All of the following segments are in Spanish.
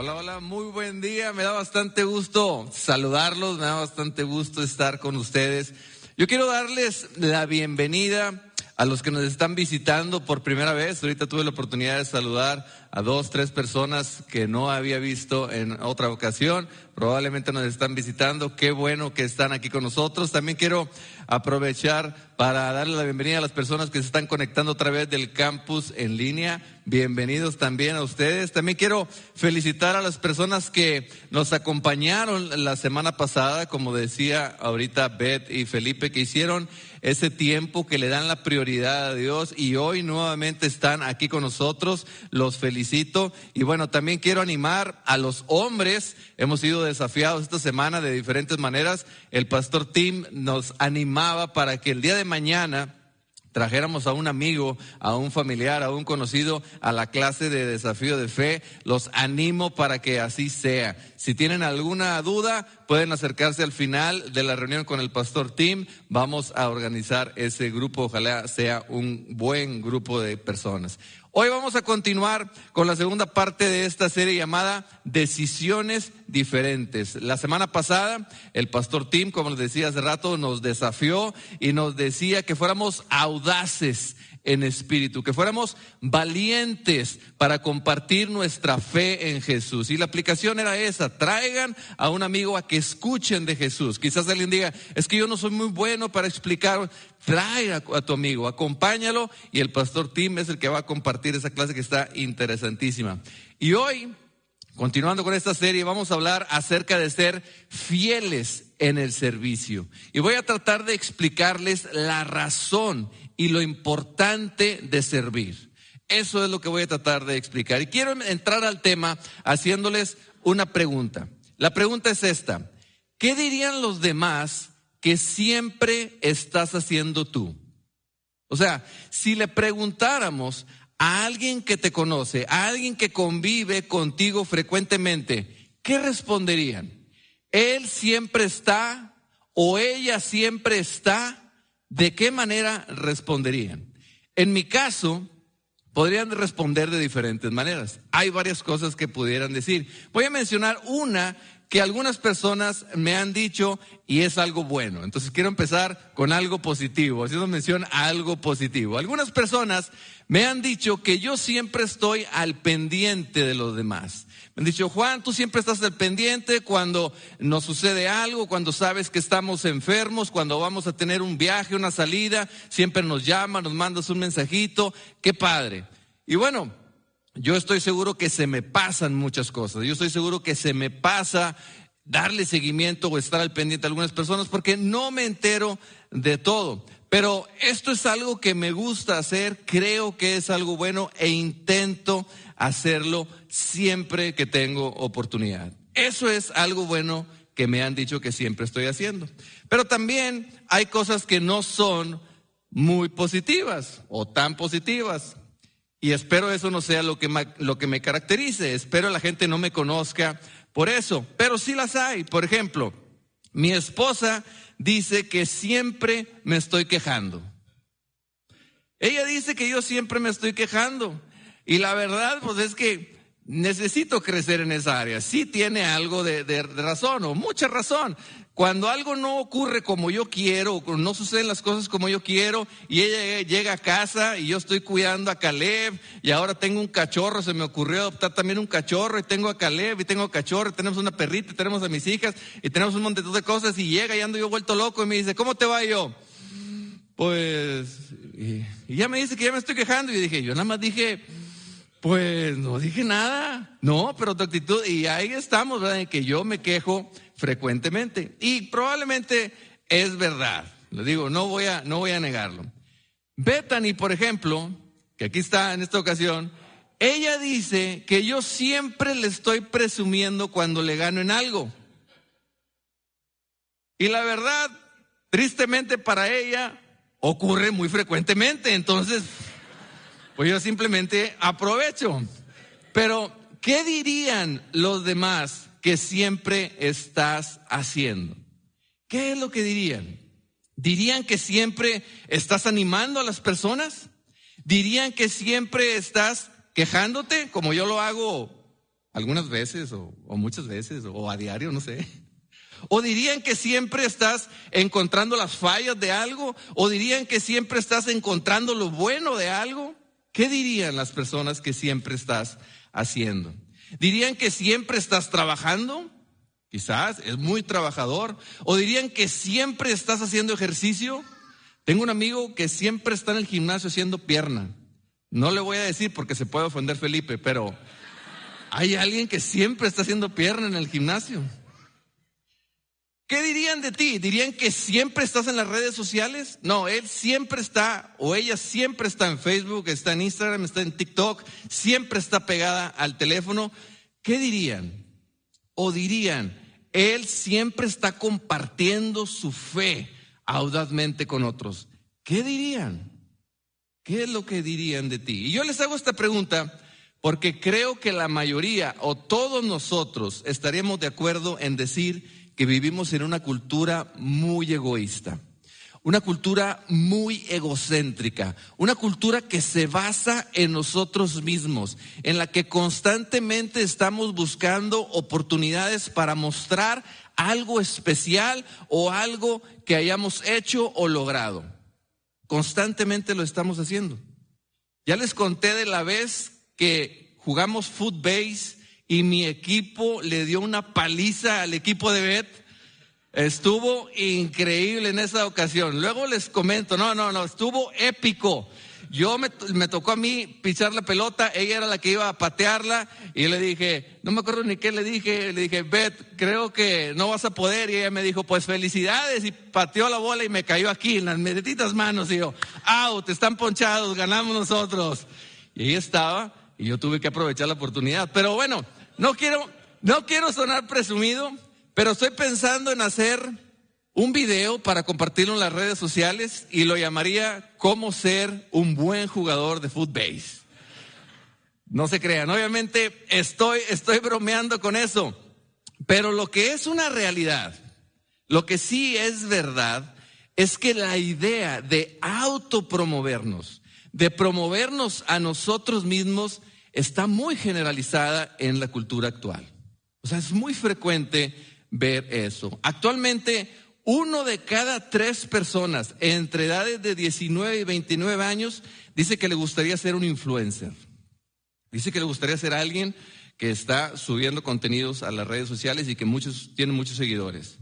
Hola, hola, muy buen día. Me da bastante gusto saludarlos, me da bastante gusto estar con ustedes. Yo quiero darles la bienvenida a los que nos están visitando por primera vez. Ahorita tuve la oportunidad de saludar a dos, tres personas que no había visto en otra ocasión. Probablemente nos están visitando. Qué bueno que están aquí con nosotros. También quiero aprovechar para darle la bienvenida a las personas que se están conectando a través del campus en línea. Bienvenidos también a ustedes. También quiero felicitar a las personas que nos acompañaron la semana pasada, como decía ahorita Beth y Felipe, que hicieron ese tiempo, que le dan la prioridad a Dios y hoy nuevamente están aquí con nosotros. Los felicito. Y bueno, también quiero animar a los hombres. Hemos sido desafiados esta semana de diferentes maneras. El pastor Tim nos animaba para que el día de mañana trajéramos a un amigo, a un familiar, a un conocido a la clase de desafío de fe, los animo para que así sea. Si tienen alguna duda, pueden acercarse al final de la reunión con el pastor Tim. Vamos a organizar ese grupo, ojalá sea un buen grupo de personas. Hoy vamos a continuar con la segunda parte de esta serie llamada Decisiones diferentes. La semana pasada el pastor Tim, como les decía hace rato, nos desafió y nos decía que fuéramos audaces en espíritu, que fuéramos valientes para compartir nuestra fe en Jesús. Y la aplicación era esa, traigan a un amigo a que escuchen de Jesús. Quizás alguien diga, es que yo no soy muy bueno para explicar, trae a, tu amigo, acompáñalo y el pastor Tim es el que va a compartir esa clase que está interesantísima. Y hoy Continuando con esta serie, vamos a hablar acerca de ser fieles en el servicio. Y voy a tratar de explicarles la razón y lo importante de servir. Eso es lo que voy a tratar de explicar. Y quiero entrar al tema haciéndoles una pregunta. La pregunta es esta. ¿Qué dirían los demás que siempre estás haciendo tú? O sea, si le preguntáramos a alguien que te conoce, a alguien que convive contigo frecuentemente, ¿qué responderían? ¿Él siempre está o ella siempre está? ¿De qué manera responderían? En mi caso, podrían responder de diferentes maneras. Hay varias cosas que pudieran decir. Voy a mencionar una que algunas personas me han dicho y es algo bueno. Entonces quiero empezar con algo positivo, haciendo mención a algo positivo. Algunas personas me han dicho que yo siempre estoy al pendiente de los demás. Me han dicho, Juan, tú siempre estás al pendiente cuando nos sucede algo, cuando sabes que estamos enfermos, cuando vamos a tener un viaje, una salida, siempre nos llamas, nos mandas un mensajito. Qué padre. Y bueno, yo estoy seguro que se me pasan muchas cosas. Yo estoy seguro que se me pasa darle seguimiento o estar al pendiente a algunas personas porque no me entero de todo. Pero esto es algo que me gusta hacer, creo que es algo bueno e intento hacerlo siempre que tengo oportunidad. Eso es algo bueno que me han dicho que siempre estoy haciendo. Pero también hay cosas que no son muy positivas o tan positivas. Y espero eso no sea lo que, lo que me caracterice. Espero la gente no me conozca por eso. Pero sí las hay. Por ejemplo, mi esposa dice que siempre me estoy quejando. Ella dice que yo siempre me estoy quejando. Y la verdad, pues es que necesito crecer en esa área. Sí tiene algo de, de, razón o mucha razón. Cuando algo no ocurre como yo quiero, no suceden las cosas como yo quiero, y ella llega a casa y yo estoy cuidando a Caleb, y ahora tengo un cachorro, se me ocurrió adoptar también un cachorro, y tengo a Caleb, y tengo a cachorro, y tenemos una perrita, y tenemos a mis hijas, y tenemos un montón de cosas, y llega y ando yo vuelto loco, y me dice, ¿cómo te va yo? Pues, y, y ya me dice que ya me estoy quejando, y dije, yo nada más dije, pues no dije nada. No, pero tu actitud, y ahí estamos, ¿verdad? En que yo me quejo frecuentemente. Y probablemente es verdad. Lo digo, no voy a, no voy a negarlo. Bethany, por ejemplo, que aquí está en esta ocasión, ella dice que yo siempre le estoy presumiendo cuando le gano en algo. Y la verdad, tristemente para ella, ocurre muy frecuentemente. Entonces, pues yo simplemente aprovecho. Pero, ¿qué dirían los demás que siempre estás haciendo? ¿Qué es lo que dirían? ¿Dirían que siempre estás animando a las personas? ¿Dirían que siempre estás quejándote, como yo lo hago algunas veces o, muchas veces o a diario, no sé. O dirían que siempre estás encontrando las fallas de algo, o dirían que siempre estás encontrando lo bueno de algo. ¿Qué dirían las personas que siempre estás haciendo? ¿Dirían que siempre estás trabajando? Quizás es muy trabajador. ¿O dirían que siempre estás haciendo ejercicio? Tengo un amigo que siempre está en el gimnasio haciendo pierna. No le voy a decir porque se puede ofender Felipe, pero hay alguien que siempre está haciendo pierna en el gimnasio. ¿Qué dirían de ti? ¿Dirían que siempre estás en las redes sociales? No, él siempre está, o ella siempre está en Facebook, está en Instagram, está en TikTok, siempre está pegada al teléfono. ¿Qué dirían? O dirían, él siempre está compartiendo su fe audazmente con otros. ¿Qué dirían? ¿Qué es lo que dirían de ti? Y yo les hago esta pregunta porque creo que la mayoría o todos nosotros estaríamos de acuerdo en decir que vivimos en una cultura muy egoísta, una cultura muy egocéntrica, una cultura que se basa en nosotros mismos, en la que constantemente estamos buscando oportunidades para mostrar algo especial o algo que hayamos hecho o logrado. Constantemente lo estamos haciendo. Ya les conté de la vez que jugamos footbase y mi equipo le dio una paliza al equipo de Bet. Estuvo increíble en esa ocasión. Luego les comento, no, no, no, estuvo épico. Yo me, me, tocó a mí pichar la pelota, ella era la que iba a patearla y le dije, no me acuerdo ni qué le dije, le dije, Bet, creo que no vas a poder y ella me dijo, pues felicidades y pateó la bola y me cayó aquí en las meditas manos y yo, out, están ponchados, ganamos nosotros. Y ahí estaba y yo tuve que aprovechar la oportunidad. Pero bueno, no quiero, no quiero sonar presumido, pero estoy pensando en hacer un video para compartirlo en las redes sociales y lo llamaría cómo ser un buen jugador de footbase. No se crean, obviamente estoy, estoy bromeando con eso, pero lo que es una realidad, lo que sí es verdad, es que la idea de autopromovernos, de promovernos a nosotros mismos, está muy generalizada en la cultura actual. O sea, es muy frecuente ver eso. Actualmente, uno de cada tres personas entre edades de 19 y 29 años dice que le gustaría ser un influencer. Dice que le gustaría ser alguien que está subiendo contenidos a las redes sociales y que muchos tienen muchos seguidores.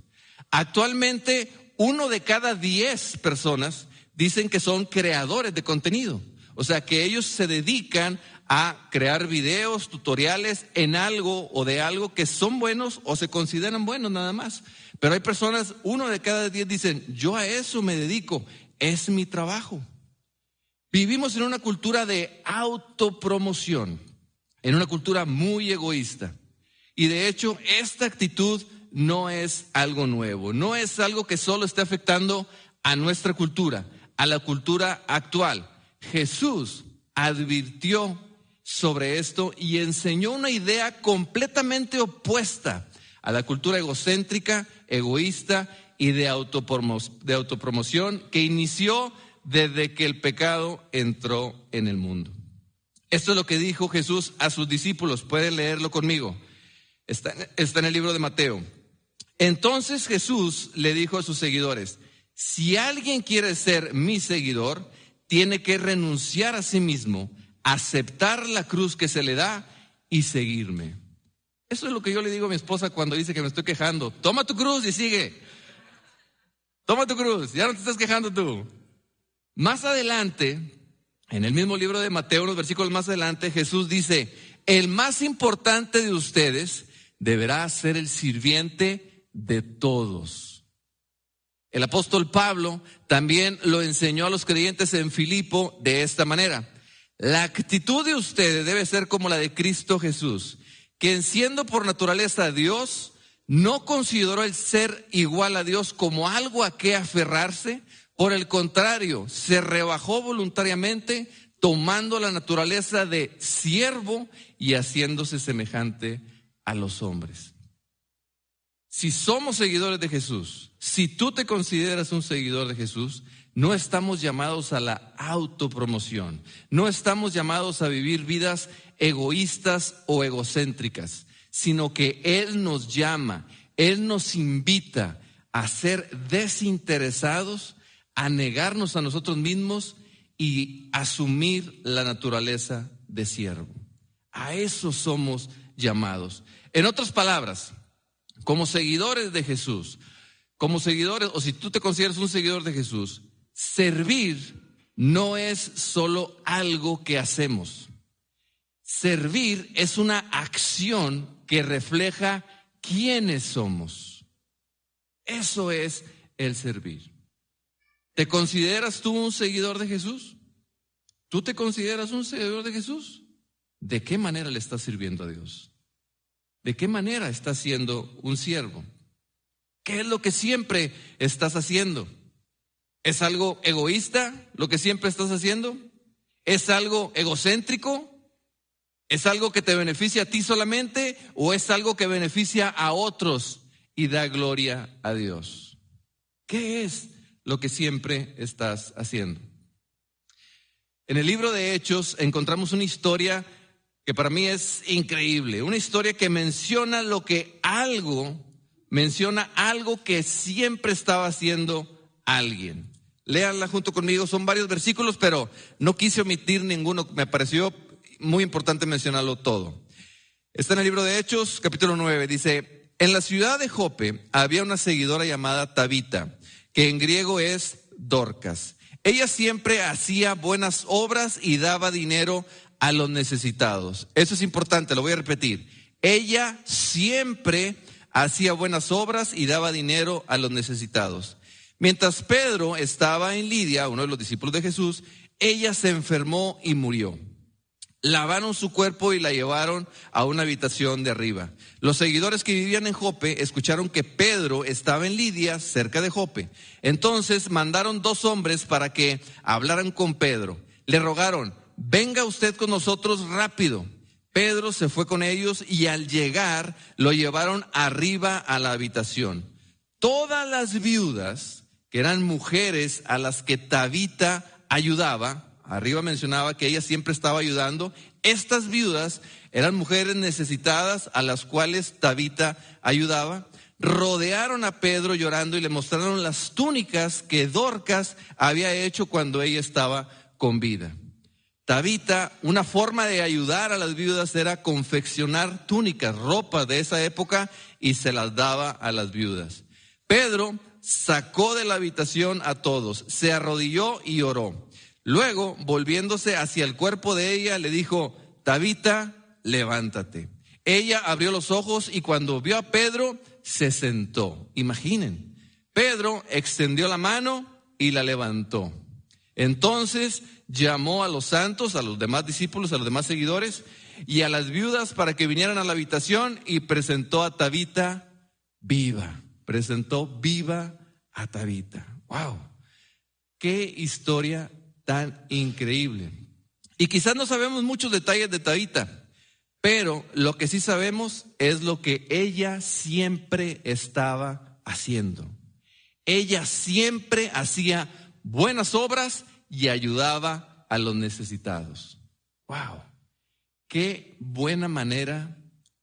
Actualmente, uno de cada diez personas dicen que son creadores de contenido. O sea, que ellos se dedican a crear videos, tutoriales en algo o de algo que son buenos o se consideran buenos nada más. Pero hay personas, uno de cada diez dicen, yo a eso me dedico, es mi trabajo. Vivimos en una cultura de autopromoción, en una cultura muy egoísta. Y de hecho, esta actitud no es algo nuevo, no es algo que solo esté afectando a nuestra cultura, a la cultura actual. Jesús advirtió sobre esto y enseñó una idea completamente opuesta a la cultura egocéntrica, egoísta y de, de autopromoción que inició desde que el pecado entró en el mundo. Esto es lo que dijo Jesús a sus discípulos. Pueden leerlo conmigo. Está, está en el libro de Mateo. Entonces Jesús le dijo a sus seguidores, si alguien quiere ser mi seguidor, tiene que renunciar a sí mismo aceptar la cruz que se le da y seguirme. Eso es lo que yo le digo a mi esposa cuando dice que me estoy quejando. Toma tu cruz y sigue. Toma tu cruz, ya no te estás quejando tú. Más adelante, en el mismo libro de Mateo, unos versículos más adelante, Jesús dice, el más importante de ustedes deberá ser el sirviente de todos. El apóstol Pablo también lo enseñó a los creyentes en Filipo de esta manera. La actitud de ustedes debe ser como la de Cristo Jesús, quien siendo por naturaleza Dios, no consideró el ser igual a Dios como algo a que aferrarse, por el contrario, se rebajó voluntariamente tomando la naturaleza de siervo y haciéndose semejante a los hombres. Si somos seguidores de Jesús, si tú te consideras un seguidor de Jesús, no estamos llamados a la autopromoción, no estamos llamados a vivir vidas egoístas o egocéntricas. sino que Él nos llama, Él nos invita a ser desinteresados, a negarnos a nosotros mismos y asumir la naturaleza de siervo. A eso somos llamados. En otras palabras, como seguidores de Jesús, como seguidores, o si tú te consideras un seguidor de Jesús, servir no es solo algo que hacemos. Servir es una acción que refleja quiénes somos. Eso es el servir. ¿Te consideras tú un seguidor de Jesús? ¿Tú te consideras un seguidor de Jesús? ¿De qué manera le estás sirviendo a Dios? ¿De qué manera estás siendo un siervo? ¿Qué es lo que siempre estás haciendo? ¿Es algo egoísta lo que siempre estás haciendo? ¿Es algo egocéntrico? ¿Es algo que te beneficia a ti solamente o es algo que beneficia a otros y da gloria a Dios? ¿Qué es lo que siempre estás haciendo? En el libro de Hechos encontramos una historia que para mí es increíble, una historia que menciona lo que algo, menciona algo que siempre estaba haciendo alguien. Léanla junto conmigo, son varios versículos, pero no quise omitir ninguno, me pareció muy importante mencionarlo todo. Está en el libro de Hechos, capítulo 9, dice, en la ciudad de Jope había una seguidora llamada Tabita, que en griego es Dorcas. Ella siempre hacía buenas obras y daba dinero a los necesitados. Eso es importante, lo voy a repetir. Ella siempre hacía buenas obras y daba dinero a los necesitados. Mientras Pedro estaba en Lidia, uno de los discípulos de Jesús, ella se enfermó y murió. Lavaron su cuerpo y la llevaron a una habitación de arriba. Los seguidores que vivían en Jope escucharon que Pedro estaba en Lidia, cerca de Jope. Entonces mandaron dos hombres para que hablaran con Pedro. Le rogaron, venga usted con nosotros rápido. Pedro se fue con ellos y al llegar lo llevaron arriba a la habitación. Todas las viudas, que eran mujeres a las que Tabita ayudaba, arriba mencionaba que ella siempre estaba ayudando, estas viudas eran mujeres necesitadas a las cuales Tabita ayudaba, rodearon a Pedro llorando y le mostraron las túnicas que Dorcas había hecho cuando ella estaba con vida. Tabita, una forma de ayudar a las viudas era confeccionar túnicas, ropa de esa época y se las daba a las viudas. Pedro sacó de la habitación a todos, se arrodilló y oró. Luego, volviéndose hacia el cuerpo de ella, le dijo, Tabita, levántate. Ella abrió los ojos y cuando vio a Pedro, se sentó. Imaginen, Pedro extendió la mano y la levantó. Entonces llamó a los santos, a los demás discípulos, a los demás seguidores y a las viudas para que vinieran a la habitación y presentó a Tabita viva. Presentó viva a Tabita. ¡Wow! ¡Qué historia tan increíble! Y quizás no sabemos muchos detalles de Tabita, pero lo que sí sabemos es lo que ella siempre estaba haciendo. Ella siempre hacía buenas obras y ayudaba a los necesitados. ¡Wow! Qué buena manera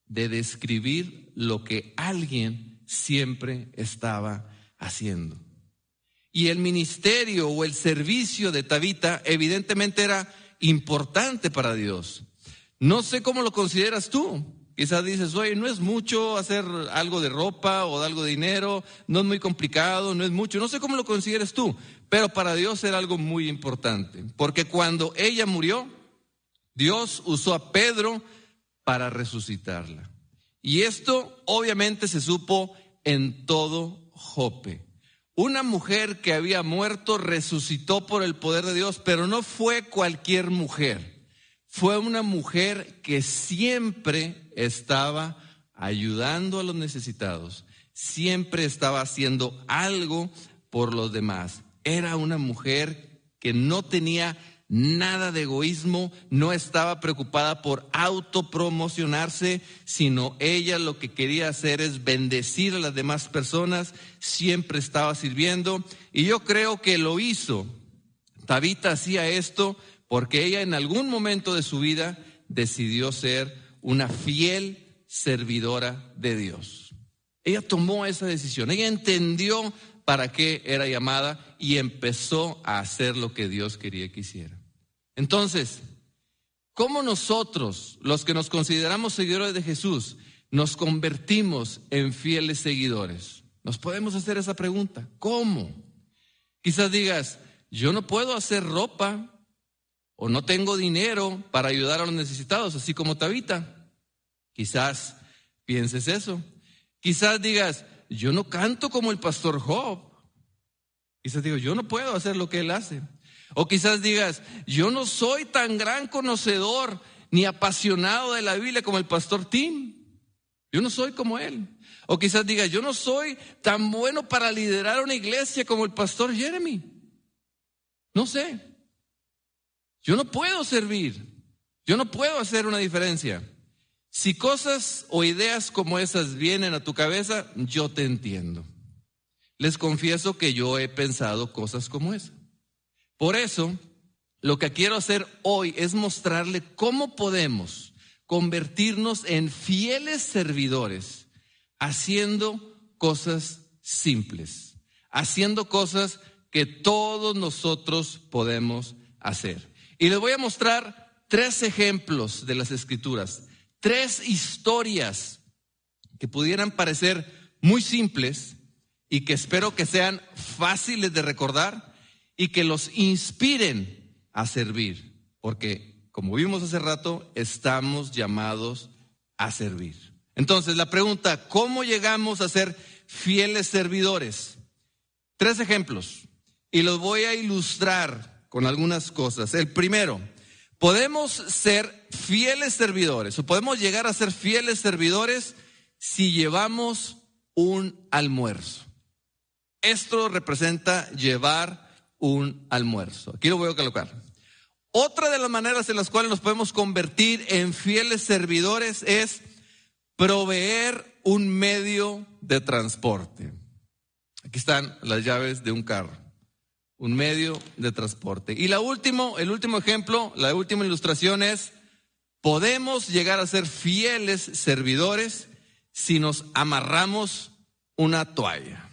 de describir lo que alguien siempre estaba haciendo. Y el ministerio o el servicio de Tabita evidentemente era importante para Dios. No sé cómo lo consideras tú. Quizás dices, oye, no es mucho hacer algo de ropa o de algo de dinero, no es muy complicado, no es mucho, no sé cómo lo consideres tú, pero para Dios era algo muy importante, porque cuando ella murió, Dios usó a Pedro para resucitarla. Y esto obviamente se supo en todo Jope. Una mujer que había muerto resucitó por el poder de Dios, pero no fue cualquier mujer fue una mujer que siempre estaba ayudando a los necesitados, siempre estaba haciendo algo por los demás. Era una mujer que no tenía nada de egoísmo, no estaba preocupada por autopromocionarse, sino ella lo que quería hacer es bendecir a las demás personas, siempre estaba sirviendo y yo creo que lo hizo. Tabita hacía esto porque ella en algún momento de su vida decidió ser una fiel servidora de Dios. Ella tomó esa decisión, ella entendió para qué era llamada y empezó a hacer lo que Dios quería que hiciera. Entonces, ¿cómo nosotros, los que nos consideramos seguidores de Jesús, nos convertimos en fieles seguidores? Nos podemos hacer esa pregunta. ¿Cómo? Quizás digas, yo no puedo hacer ropa o no tengo dinero para ayudar a los necesitados, así como Tabita. Quizás pienses eso. Quizás digas, yo no canto como el pastor Job. Quizás digo, yo no puedo hacer lo que él hace. O quizás digas, yo no soy tan gran conocedor ni apasionado de la Biblia como el pastor Tim. Yo no soy como él. O quizás digas, yo no soy tan bueno para liderar una iglesia como el pastor Jeremy. No sé. Yo no puedo servir. Yo no puedo hacer una diferencia. Si cosas o ideas como esas vienen a tu cabeza, yo te entiendo. Les confieso que yo he pensado cosas como esas. Por eso, lo que quiero hacer hoy es mostrarle cómo podemos convertirnos en fieles servidores haciendo cosas simples, haciendo cosas que todos nosotros podemos hacer. Y les voy a mostrar tres ejemplos de las escrituras tres historias que pudieran parecer muy simples y que espero que sean fáciles de recordar y que los inspiren a servir, porque como vimos hace rato, estamos llamados a servir. Entonces, la pregunta, ¿cómo llegamos a ser fieles servidores? Tres ejemplos y los voy a ilustrar con algunas cosas. El primero, Podemos ser fieles servidores o podemos llegar a ser fieles servidores si llevamos un almuerzo. Esto representa llevar un almuerzo. Aquí lo voy a colocar. Otra de las maneras en las cuales nos podemos convertir en fieles servidores es proveer un medio de transporte. Aquí están las llaves de un carro un medio de transporte. Y la último, el último ejemplo, la última ilustración es, podemos llegar a ser fieles servidores si nos amarramos una toalla.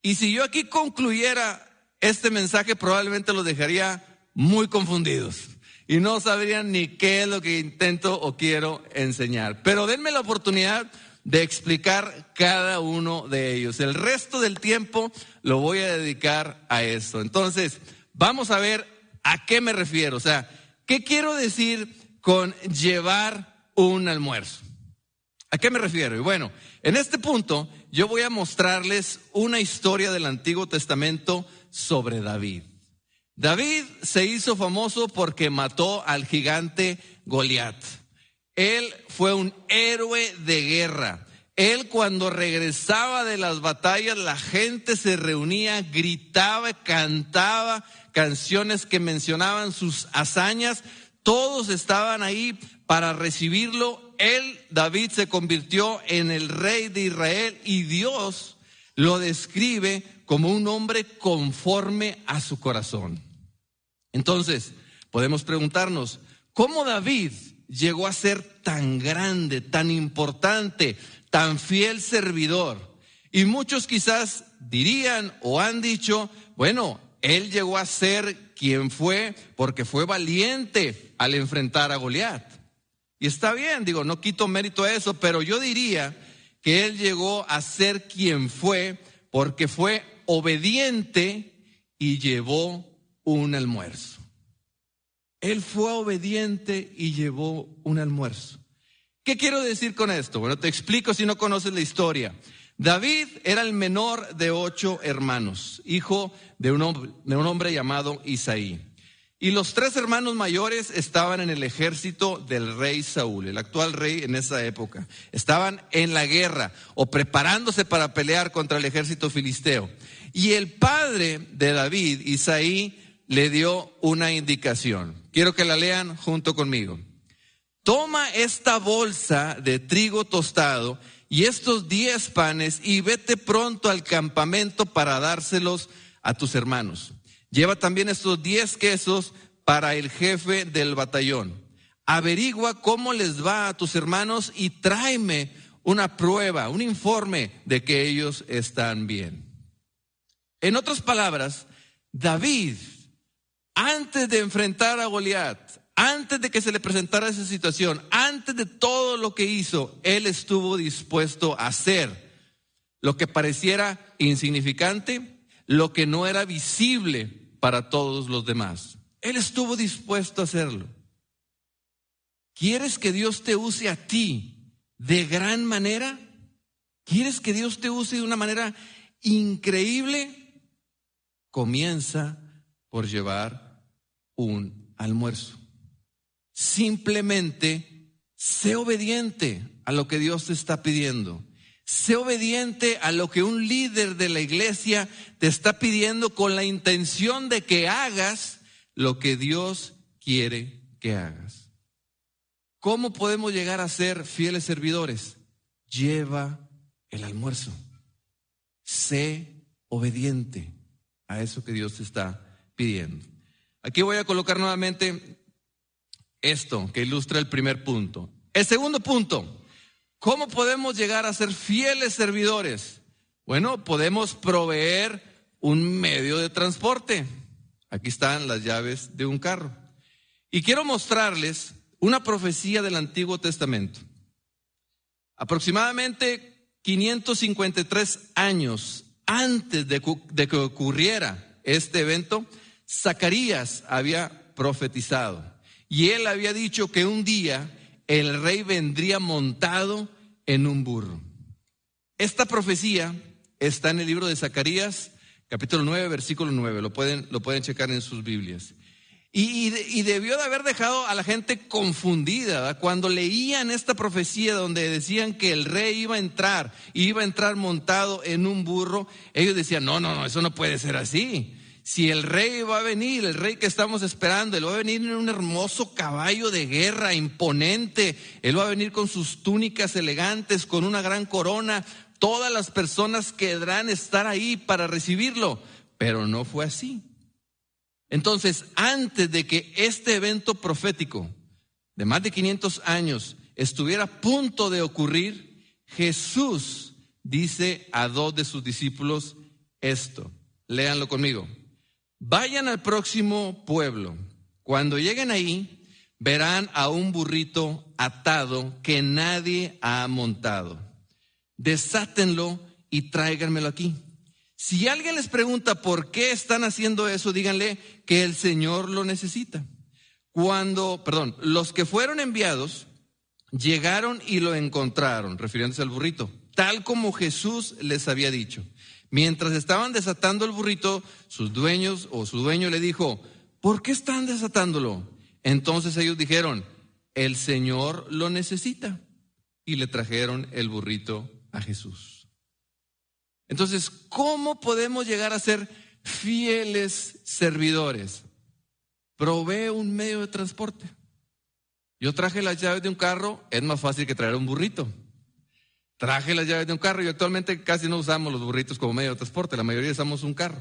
Y si yo aquí concluyera este mensaje, probablemente los dejaría muy confundidos y no sabrían ni qué es lo que intento o quiero enseñar. Pero denme la oportunidad de explicar cada uno de ellos. El resto del tiempo lo voy a dedicar a esto. Entonces, vamos a ver a qué me refiero. O sea, ¿qué quiero decir con llevar un almuerzo? ¿A qué me refiero? Y bueno, en este punto yo voy a mostrarles una historia del Antiguo Testamento sobre David. David se hizo famoso porque mató al gigante Goliat. Él fue un héroe de guerra. Él cuando regresaba de las batallas, la gente se reunía, gritaba, cantaba canciones que mencionaban sus hazañas. Todos estaban ahí para recibirlo. Él, David, se convirtió en el rey de Israel y Dios lo describe como un hombre conforme a su corazón. Entonces, podemos preguntarnos, ¿cómo David llegó a ser tan grande, tan importante, tan fiel servidor. Y muchos quizás dirían o han dicho, bueno, él llegó a ser quien fue porque fue valiente al enfrentar a Goliat. Y está bien, digo, no quito mérito a eso, pero yo diría que él llegó a ser quien fue porque fue obediente y llevó un almuerzo. Él fue obediente y llevó un almuerzo. ¿Qué quiero decir con esto? Bueno, te explico si no conoces la historia. David era el menor de ocho hermanos, hijo de un hombre, llamado Isaí. Y los tres hermanos mayores estaban en el ejército del rey Saúl, el actual rey en esa época. Estaban en la guerra o preparándose para pelear contra el ejército filisteo. Y el padre de David, Isaí, le dio una indicación. Quiero que la lean junto conmigo. Toma esta bolsa de trigo tostado y estos diez panes y vete pronto al campamento para dárselos a tus hermanos. Lleva también estos diez quesos para el jefe del batallón. averigua cómo les va a tus hermanos y tráeme una prueba, un informe de que ellos están bien. En otras palabras, David, antes de enfrentar a Goliat, antes de que se le presentara esa situación, antes de todo lo que hizo, él estuvo dispuesto a hacer lo que pareciera insignificante, lo que no era visible para todos los demás. Él estuvo dispuesto a hacerlo. ¿Quieres que Dios te use a ti de gran manera? ¿Quieres que Dios te use de una manera increíble? Comienza por llevar un almuerzo. Simplemente sé obediente a lo que Dios te está pidiendo. Sé obediente a lo que un líder de la iglesia te está pidiendo con la intención de que hagas lo que Dios quiere que hagas. ¿Cómo podemos llegar a ser fieles servidores? Lleva el almuerzo. Sé obediente a eso que Dios te está pidiendo. Aquí voy a colocar nuevamente esto que ilustra el primer punto. El segundo punto, ¿Cómo podemos llegar a ser fieles servidores? Bueno, podemos proveer un medio de transporte. Aquí están las llaves de un carro. Y quiero mostrarles una profecía del Antiguo Testamento. Aproximadamente 553 años antes de, que ocurriera este evento, Zacarías había profetizado. Y él había dicho que un día el rey vendría montado en un burro. Esta profecía está en el libro de Zacarías, capítulo 9, versículo 9. Lo pueden, lo pueden checar en sus Biblias. Y, debió de haber dejado a la gente confundida cuando leían esta profecía donde decían que el rey iba a entrar, iba a entrar montado en un burro. Ellos decían, no, no, no, eso no puede ser así. Si el rey va a venir, el rey que estamos esperando, él va a venir en un hermoso caballo de guerra, imponente, él va a venir con sus túnicas elegantes, con una gran corona, todas las personas querrán estar ahí para recibirlo, pero no fue así. Entonces, antes de que este evento profético de más de 500 años estuviera a punto de ocurrir, Jesús dice a dos de sus discípulos esto. Léanlo conmigo. Vayan al próximo pueblo. Cuando lleguen ahí, verán a un burrito atado que nadie ha montado. Desátenlo y tráiganmelo aquí. Si alguien les pregunta por qué están haciendo eso, díganle que el Señor lo necesita. Cuando, perdón, los que fueron enviados llegaron y lo encontraron, refiriéndose al burrito, tal como Jesús les había dicho. Mientras estaban desatando el burrito, sus dueños o su dueño le dijo, ¿por qué están desatándolo? Entonces ellos dijeron, el Señor lo necesita. Y le trajeron el burrito a Jesús. Entonces, ¿cómo podemos llegar a ser fieles servidores? Provee un medio de transporte. Yo traje las llaves de un carro, es más fácil que traer un burrito. Traje las llaves de un carro y actualmente casi no usamos los burritos como medio de transporte, la mayoría usamos un carro.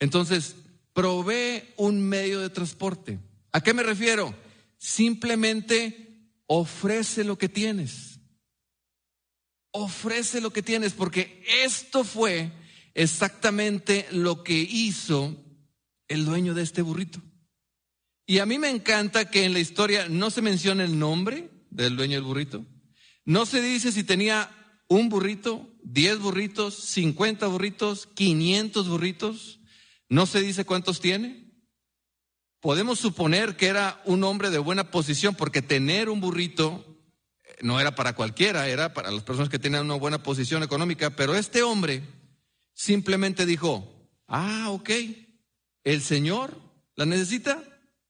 Entonces, provee un medio de transporte. ¿A qué me refiero? Simplemente ofrece lo que tienes. Ofrece lo que tienes, porque esto fue exactamente lo que hizo el dueño de este burrito. Y a mí me encanta que en la historia no se mencione el nombre del dueño del burrito, no se dice si tenía un burrito, diez burritos, cincuenta burritos, quinientos burritos. No se dice cuántos tiene. Podemos suponer que era un hombre de buena posición porque tener un burrito eh, no era para cualquiera, era para las personas que tenían una buena posición económica, pero este hombre simplemente dijo, ah, ok, el Señor la necesita,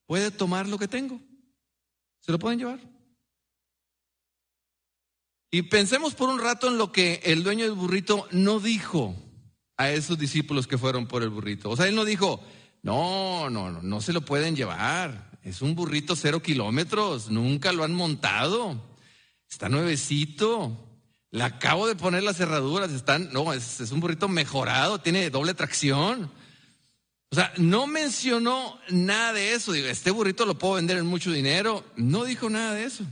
puede tomar lo que tengo, se lo pueden llevar. Y pensemos por un rato en lo que el dueño del burrito no dijo a esos discípulos que fueron por el burrito. O sea, él no dijo, no, no, no, no se lo pueden llevar. Es un burrito cero kilómetros, nunca lo han montado. Está nuevecito. Le acabo de poner las cerraduras, están, no, es, es un burrito mejorado, tiene doble tracción. O sea, no mencionó nada de eso. Digo, este burrito lo puedo vender en mucho dinero. No dijo nada de eso.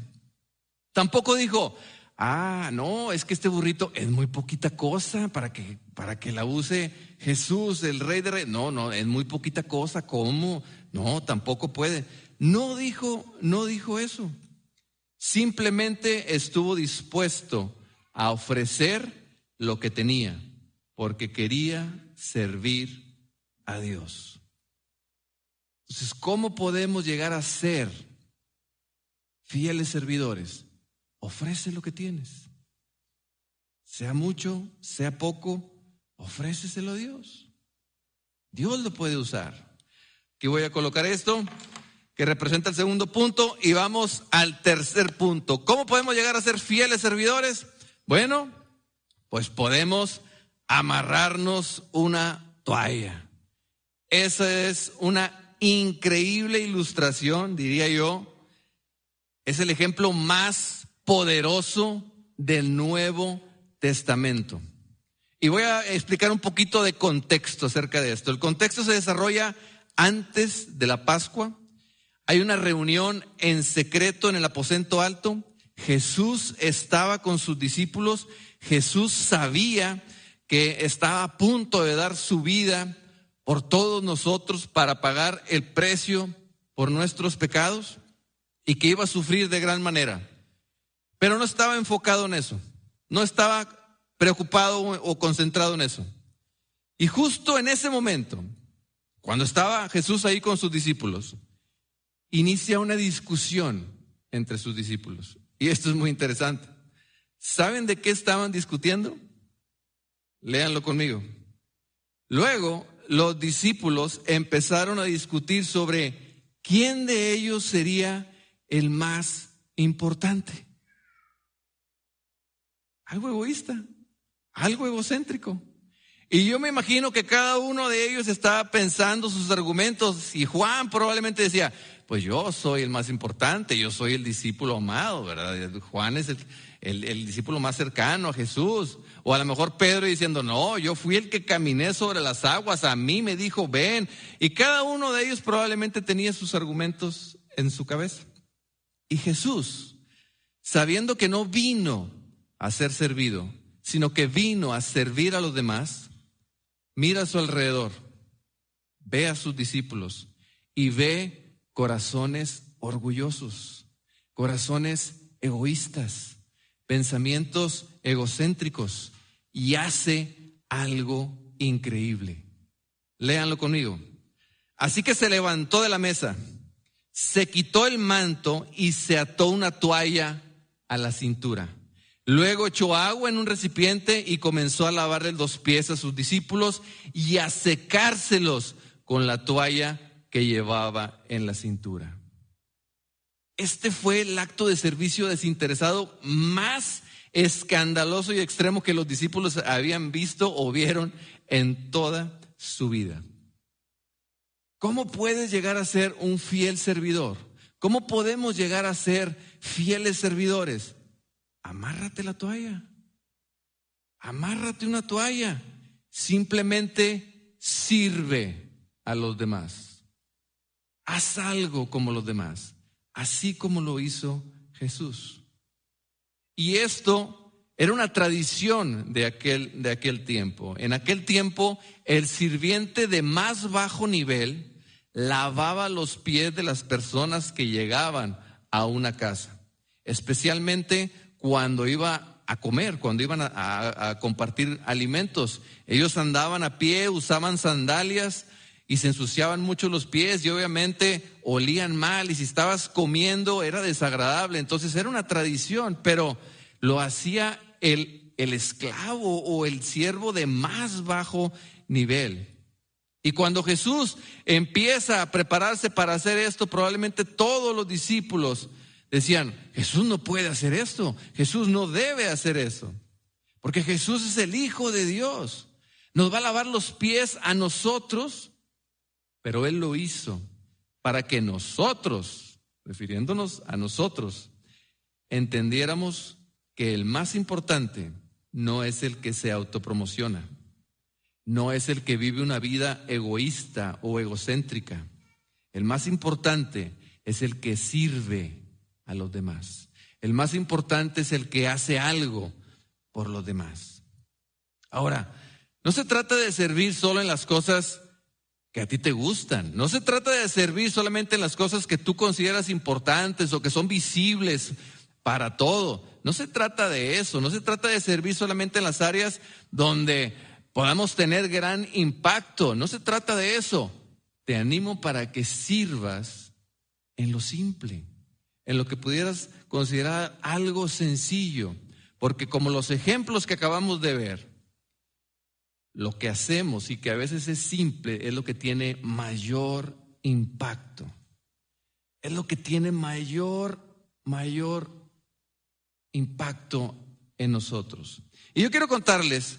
Tampoco dijo, ah, no, es que este burrito es muy poquita cosa para que, para que la use Jesús, el rey de reyes. No, no, es muy poquita cosa. ¿Cómo? No, tampoco puede. No dijo, no dijo eso. Simplemente estuvo dispuesto a ofrecer lo que tenía, porque quería servir a Dios. Entonces, ¿cómo podemos llegar a ser fieles servidores? Ofrece lo que tienes. Sea mucho, sea poco, ofréceselo a Dios. Dios lo puede usar. Aquí voy a colocar esto que representa el segundo punto y vamos al tercer punto. ¿Cómo podemos llegar a ser fieles servidores? Bueno, pues podemos amarrarnos una toalla. Esa es una increíble ilustración, diría yo. Es el ejemplo más poderoso del Nuevo Testamento. Y voy a explicar un poquito de contexto acerca de esto. El contexto se desarrolla antes de la Pascua. Hay una reunión en secreto en el aposento alto. Jesús estaba con sus discípulos. Jesús sabía que estaba a punto de dar su vida por todos nosotros para pagar el precio por nuestros pecados y que iba a sufrir de gran manera. Pero no estaba enfocado en eso, no estaba preocupado o concentrado en eso. Y justo en ese momento, cuando estaba Jesús ahí con sus discípulos, inicia una discusión entre sus discípulos. Y esto es muy interesante. ¿Saben de qué estaban discutiendo? Léanlo conmigo. Luego, los discípulos empezaron a discutir sobre quién de ellos sería el más importante. Algo egoísta, algo egocéntrico. Y yo me imagino que cada uno de ellos estaba pensando sus argumentos y Juan probablemente decía, pues yo soy el más importante, yo soy el discípulo amado, ¿verdad? Juan es el, el, discípulo más cercano a Jesús. O a lo mejor Pedro diciendo, no, yo fui el que caminé sobre las aguas, a mí me dijo, ven. Y cada uno de ellos probablemente tenía sus argumentos en su cabeza. Y Jesús, sabiendo que no vino a ser servido, sino que vino a servir a los demás, mira a su alrededor, ve a sus discípulos y ve corazones orgullosos, corazones egoístas, pensamientos egocéntricos y hace algo increíble. Léanlo conmigo. Así que se levantó de la mesa, se quitó el manto y se ató una toalla a la cintura. Luego echó agua en un recipiente y comenzó a lavarle los pies a sus discípulos y a secárselos con la toalla que llevaba en la cintura. Este fue el acto de servicio desinteresado más escandaloso y extremo que los discípulos habían visto o vieron en toda su vida. ¿Cómo puedes llegar a ser un fiel servidor? ¿Cómo podemos llegar a ser fieles servidores? Amárrate la toalla. Amárrate una toalla. Simplemente sirve a los demás. Haz algo como los demás así como lo hizo Jesús. Y esto era una tradición de aquel, de aquel tiempo. En aquel tiempo, el sirviente de más bajo nivel lavaba los pies de las personas que llegaban a una casa, especialmente cuando iba a comer, cuando iban a, compartir alimentos. Ellos andaban a pie, usaban sandalias y se ensuciaban mucho los pies y obviamente olían mal y si estabas comiendo era desagradable. Entonces era una tradición, pero lo hacía el, el esclavo o el siervo de más bajo nivel. Y cuando Jesús empieza a prepararse para hacer esto, probablemente todos los discípulos decían, Jesús no puede hacer esto, Jesús no debe hacer eso, porque Jesús es el Hijo de Dios. Nos va a lavar los pies a nosotros pero Él lo hizo para que nosotros, refiriéndonos a nosotros, entendiéramos que el más importante no es el que se autopromociona. no es el que vive una vida egoísta o egocéntrica. El más importante es el que sirve a los demás. El más importante es el que hace algo por los demás. Ahora, no se trata de servir solo en las cosas que a ti te gustan. No se trata de servir solamente en las cosas que tú consideras importantes o que son visibles para todo. No se trata de eso. No se trata de servir solamente en las áreas donde podamos tener gran impacto. No se trata de eso. Te animo para que sirvas en lo simple, en lo que pudieras considerar algo sencillo. Porque como los ejemplos que acabamos de ver, lo que hacemos y que a veces es simple es lo que tiene mayor impacto. Es lo que tiene mayor, mayor impacto en nosotros. Y yo quiero contarles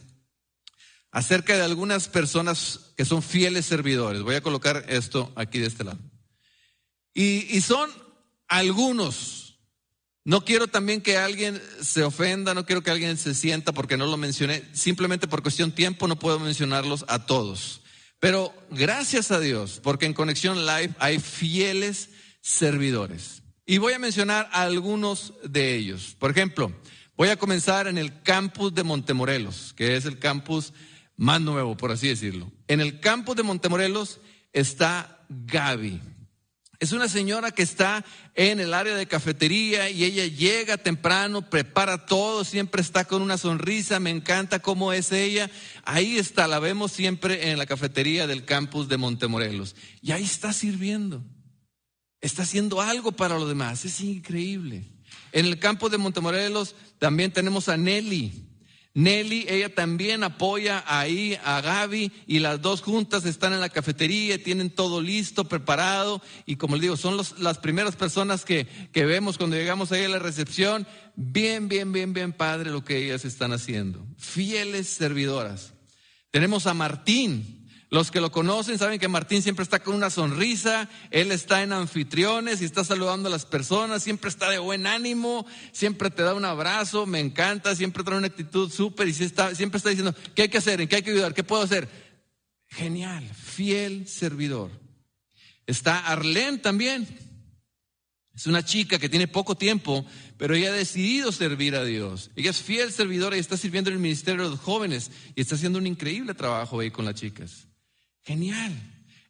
acerca de algunas personas que son fieles servidores. Voy a colocar esto aquí de este lado. Y, y son algunos no quiero también que alguien se ofenda, no quiero que alguien se sienta porque no lo mencioné. Simplemente por cuestión de tiempo no puedo mencionarlos a todos. Pero gracias a Dios, porque en Conexión Live hay fieles servidores. Y voy a mencionar a algunos de ellos. Por ejemplo, voy a comenzar en el campus de Montemorelos, que es el campus más nuevo, por así decirlo. En el campus de Montemorelos está Gaby. Es una señora que está en el área de cafetería y ella llega temprano, prepara todo, siempre está con una sonrisa, me encanta cómo es ella. Ahí está, la vemos siempre en la cafetería del campus de Montemorelos. Y ahí está sirviendo. Está haciendo algo para los demás, es increíble. En el campus de Montemorelos también tenemos a Nelly. Nelly, ella también apoya ahí a Gaby y las dos juntas están en la cafetería, tienen todo listo, preparado y como les digo, son las primeras personas que, que vemos cuando llegamos ahí a la recepción. Bien, bien, bien, bien padre lo que ellas están haciendo. Fieles servidoras. Tenemos a Martín. Los que lo conocen saben que Martín siempre está con una sonrisa, él está en anfitriones y está saludando a las personas, siempre está de buen ánimo, siempre te da un abrazo, me encanta, siempre trae una actitud súper y siempre está diciendo, ¿qué hay que hacer? ¿En qué hay que ayudar? ¿Qué puedo hacer? Genial, fiel servidor. Está Arlene también. Es una chica que tiene poco tiempo, pero ella ha decidido servir a Dios. Ella es fiel servidora y está sirviendo en el ministerio de los jóvenes y está haciendo un increíble trabajo ahí con las chicas. Genial.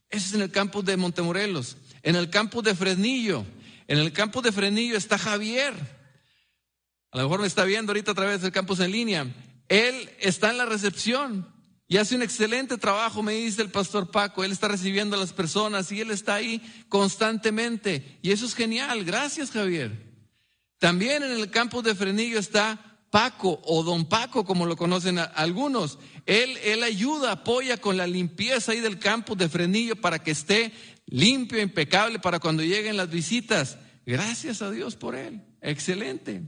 Eso es en el campus de Montemorelos. En el campus de Fresnillo. En el campus de Fresnillo está Javier. A lo mejor me está viendo ahorita a través del campus en línea. Él está en la recepción y hace un excelente trabajo, me dice el pastor Paco. Él está recibiendo a las personas y él está ahí constantemente. Y eso es genial. Gracias, Javier. También en el campus de Fresnillo está Paco o don Paco, como lo conocen algunos. Él, él ayuda, apoya con la limpieza ahí del campus de Frenillo para que esté limpio, impecable para cuando lleguen las visitas. Gracias a Dios por él. Excelente.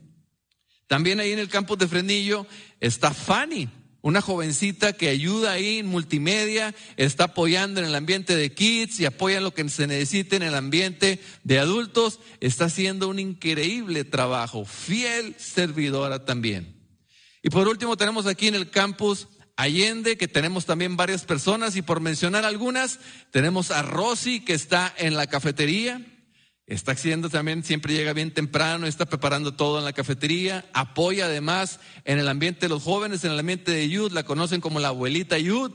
También ahí en el campus de Frenillo está Fanny una jovencita que ayuda ahí en multimedia, está apoyando en el ambiente de kids y apoya lo que se necesite en el ambiente de adultos, está haciendo un increíble trabajo, fiel servidora también. Y por último tenemos aquí en el campus Allende, que tenemos también varias personas y por mencionar algunas, tenemos a Rosy que está en la cafetería, Está haciendo también, siempre llega bien temprano, está preparando todo en la cafetería, apoya además en el ambiente de los jóvenes, en el ambiente de Yud, la conocen como la abuelita Yud,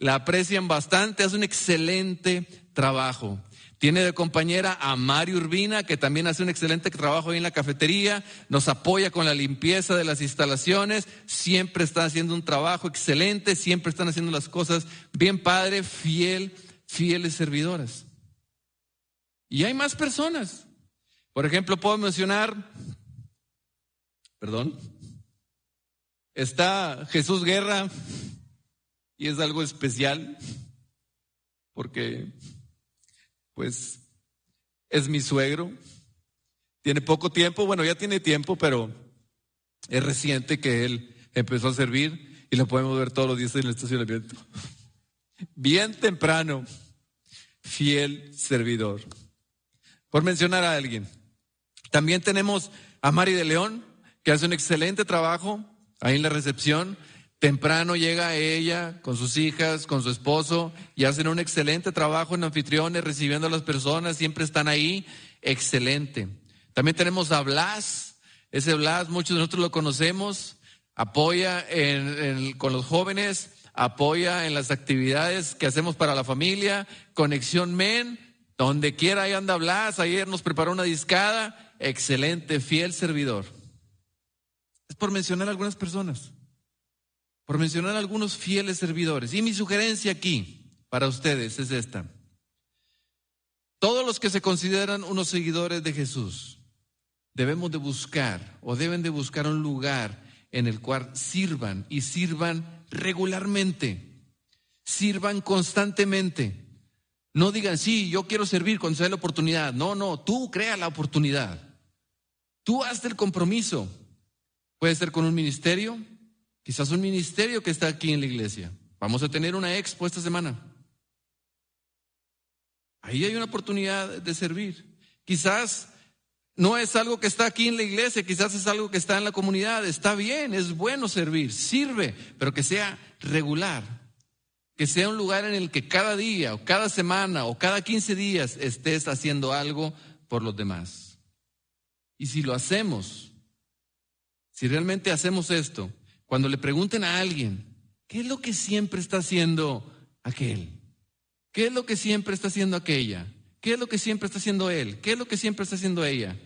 la aprecian bastante, hace un excelente trabajo. Tiene de compañera a Mari Urbina, que también hace un excelente trabajo ahí en la cafetería, nos apoya con la limpieza de las instalaciones, siempre está haciendo un trabajo excelente, siempre están haciendo las cosas bien padre, fiel, fieles servidoras. Y hay más personas. Por ejemplo, puedo mencionar, perdón, está Jesús Guerra y es algo especial porque pues es mi suegro. Tiene poco tiempo, bueno, ya tiene tiempo, pero es reciente que él empezó a servir y lo podemos ver todos los días en el estacionamiento. Bien temprano, fiel servidor por mencionar a alguien. También tenemos a Mari de León, que hace un excelente trabajo ahí en la recepción. Temprano llega ella con sus hijas, con su esposo y hacen un excelente trabajo en anfitriones, recibiendo a las personas, siempre están ahí. Excelente. También tenemos a Blas. Ese Blas, muchos de nosotros lo conocemos. Apoya con los jóvenes, apoya en las actividades que hacemos para la familia. Conexión Men, donde quiera ahí anda Blas. Ayer nos preparó una discada. Excelente, fiel servidor. Es por mencionar algunas personas por mencionar algunos fieles servidores. Y mi sugerencia aquí para ustedes es esta. Todos los que se consideran unos seguidores de Jesús debemos de buscar o deben de buscar un lugar en el cual sirvan y sirvan regularmente, sirvan constantemente. No digan, sí, yo quiero servir cuando sea la oportunidad. No, no, tú crea la oportunidad. Tú hazte el compromiso. Puede ser con un ministerio, Quizás un ministerio que está aquí en la iglesia. Vamos a tener una expo esta semana. Ahí hay una oportunidad de servir. Quizás no es algo que está aquí en la iglesia, quizás es algo que está en la comunidad. Está bien, es bueno servir, sirve, pero que sea regular. Que sea un lugar en el que cada día o cada semana o cada 15 días estés haciendo algo por los demás. Y si lo hacemos, si realmente hacemos esto, cuando le pregunten a alguien, ¿qué es lo que siempre está haciendo aquel? ¿Qué es lo que siempre está haciendo aquella? ¿Qué es lo que siempre está haciendo él? ¿Qué es lo que siempre está haciendo ella?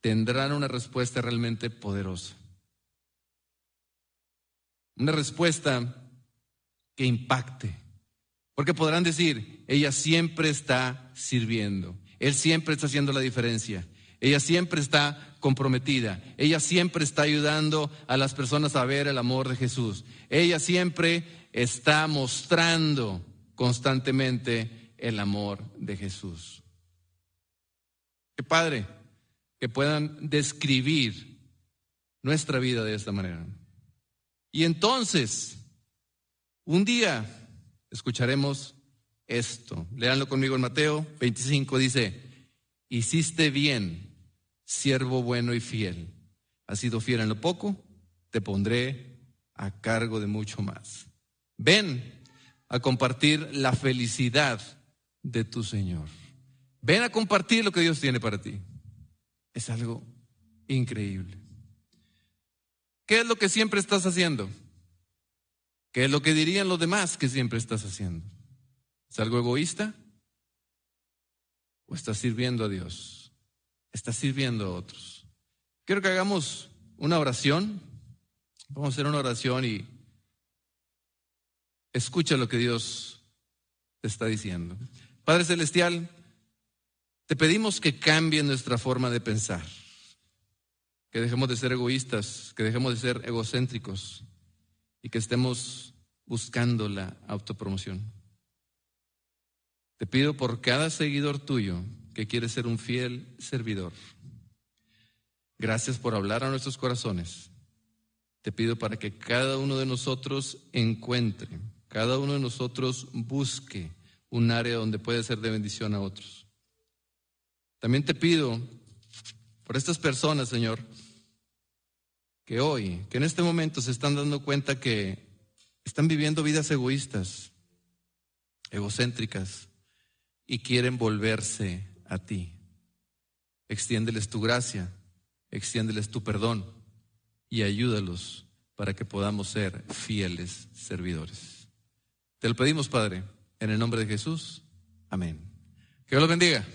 Tendrán una respuesta realmente poderosa. Una respuesta que impacte. Porque podrán decir, ella siempre está sirviendo, él siempre está haciendo la diferencia, ella siempre está comprometida. Ella siempre está ayudando a las personas a ver el amor de Jesús. Ella siempre está mostrando constantemente el amor de Jesús. Qué padre que puedan describir nuestra vida de esta manera. Y entonces, un día escucharemos esto. Leanlo conmigo en Mateo 25, dice, hiciste bien siervo bueno y fiel. Has sido fiel en lo poco, te pondré a cargo de mucho más. Ven a compartir la felicidad de tu Señor. Ven a compartir lo que Dios tiene para ti. Es algo increíble. ¿Qué es lo que siempre estás haciendo? ¿Qué es lo que dirían los demás que siempre estás haciendo? ¿Es algo egoísta? ¿O estás sirviendo a Dios? está sirviendo a otros. Quiero que hagamos una oración. Vamos a hacer una oración y escucha lo que Dios te está diciendo. Padre Celestial, te pedimos que cambie nuestra forma de pensar, que dejemos de ser egoístas, que dejemos de ser egocéntricos que estemos buscando la autopromoción. Te pido por cada seguidor tuyo que quiere ser un fiel servidor. Gracias por hablar a nuestros corazones. Te pido para que cada uno de nosotros encuentre, cada uno de nosotros busque un área donde puede ser de bendición a otros. También te pido por estas personas, Señor, que hoy, que en este momento se están dando cuenta que están viviendo vidas egoístas, egocéntricas, y quieren volverse a ti. Extiéndeles tu gracia, extiéndeles tu perdón y ayúdalos para que podamos ser fieles servidores. Te lo pedimos, Padre, en el nombre de Jesús. Amén. Que Dios los bendiga.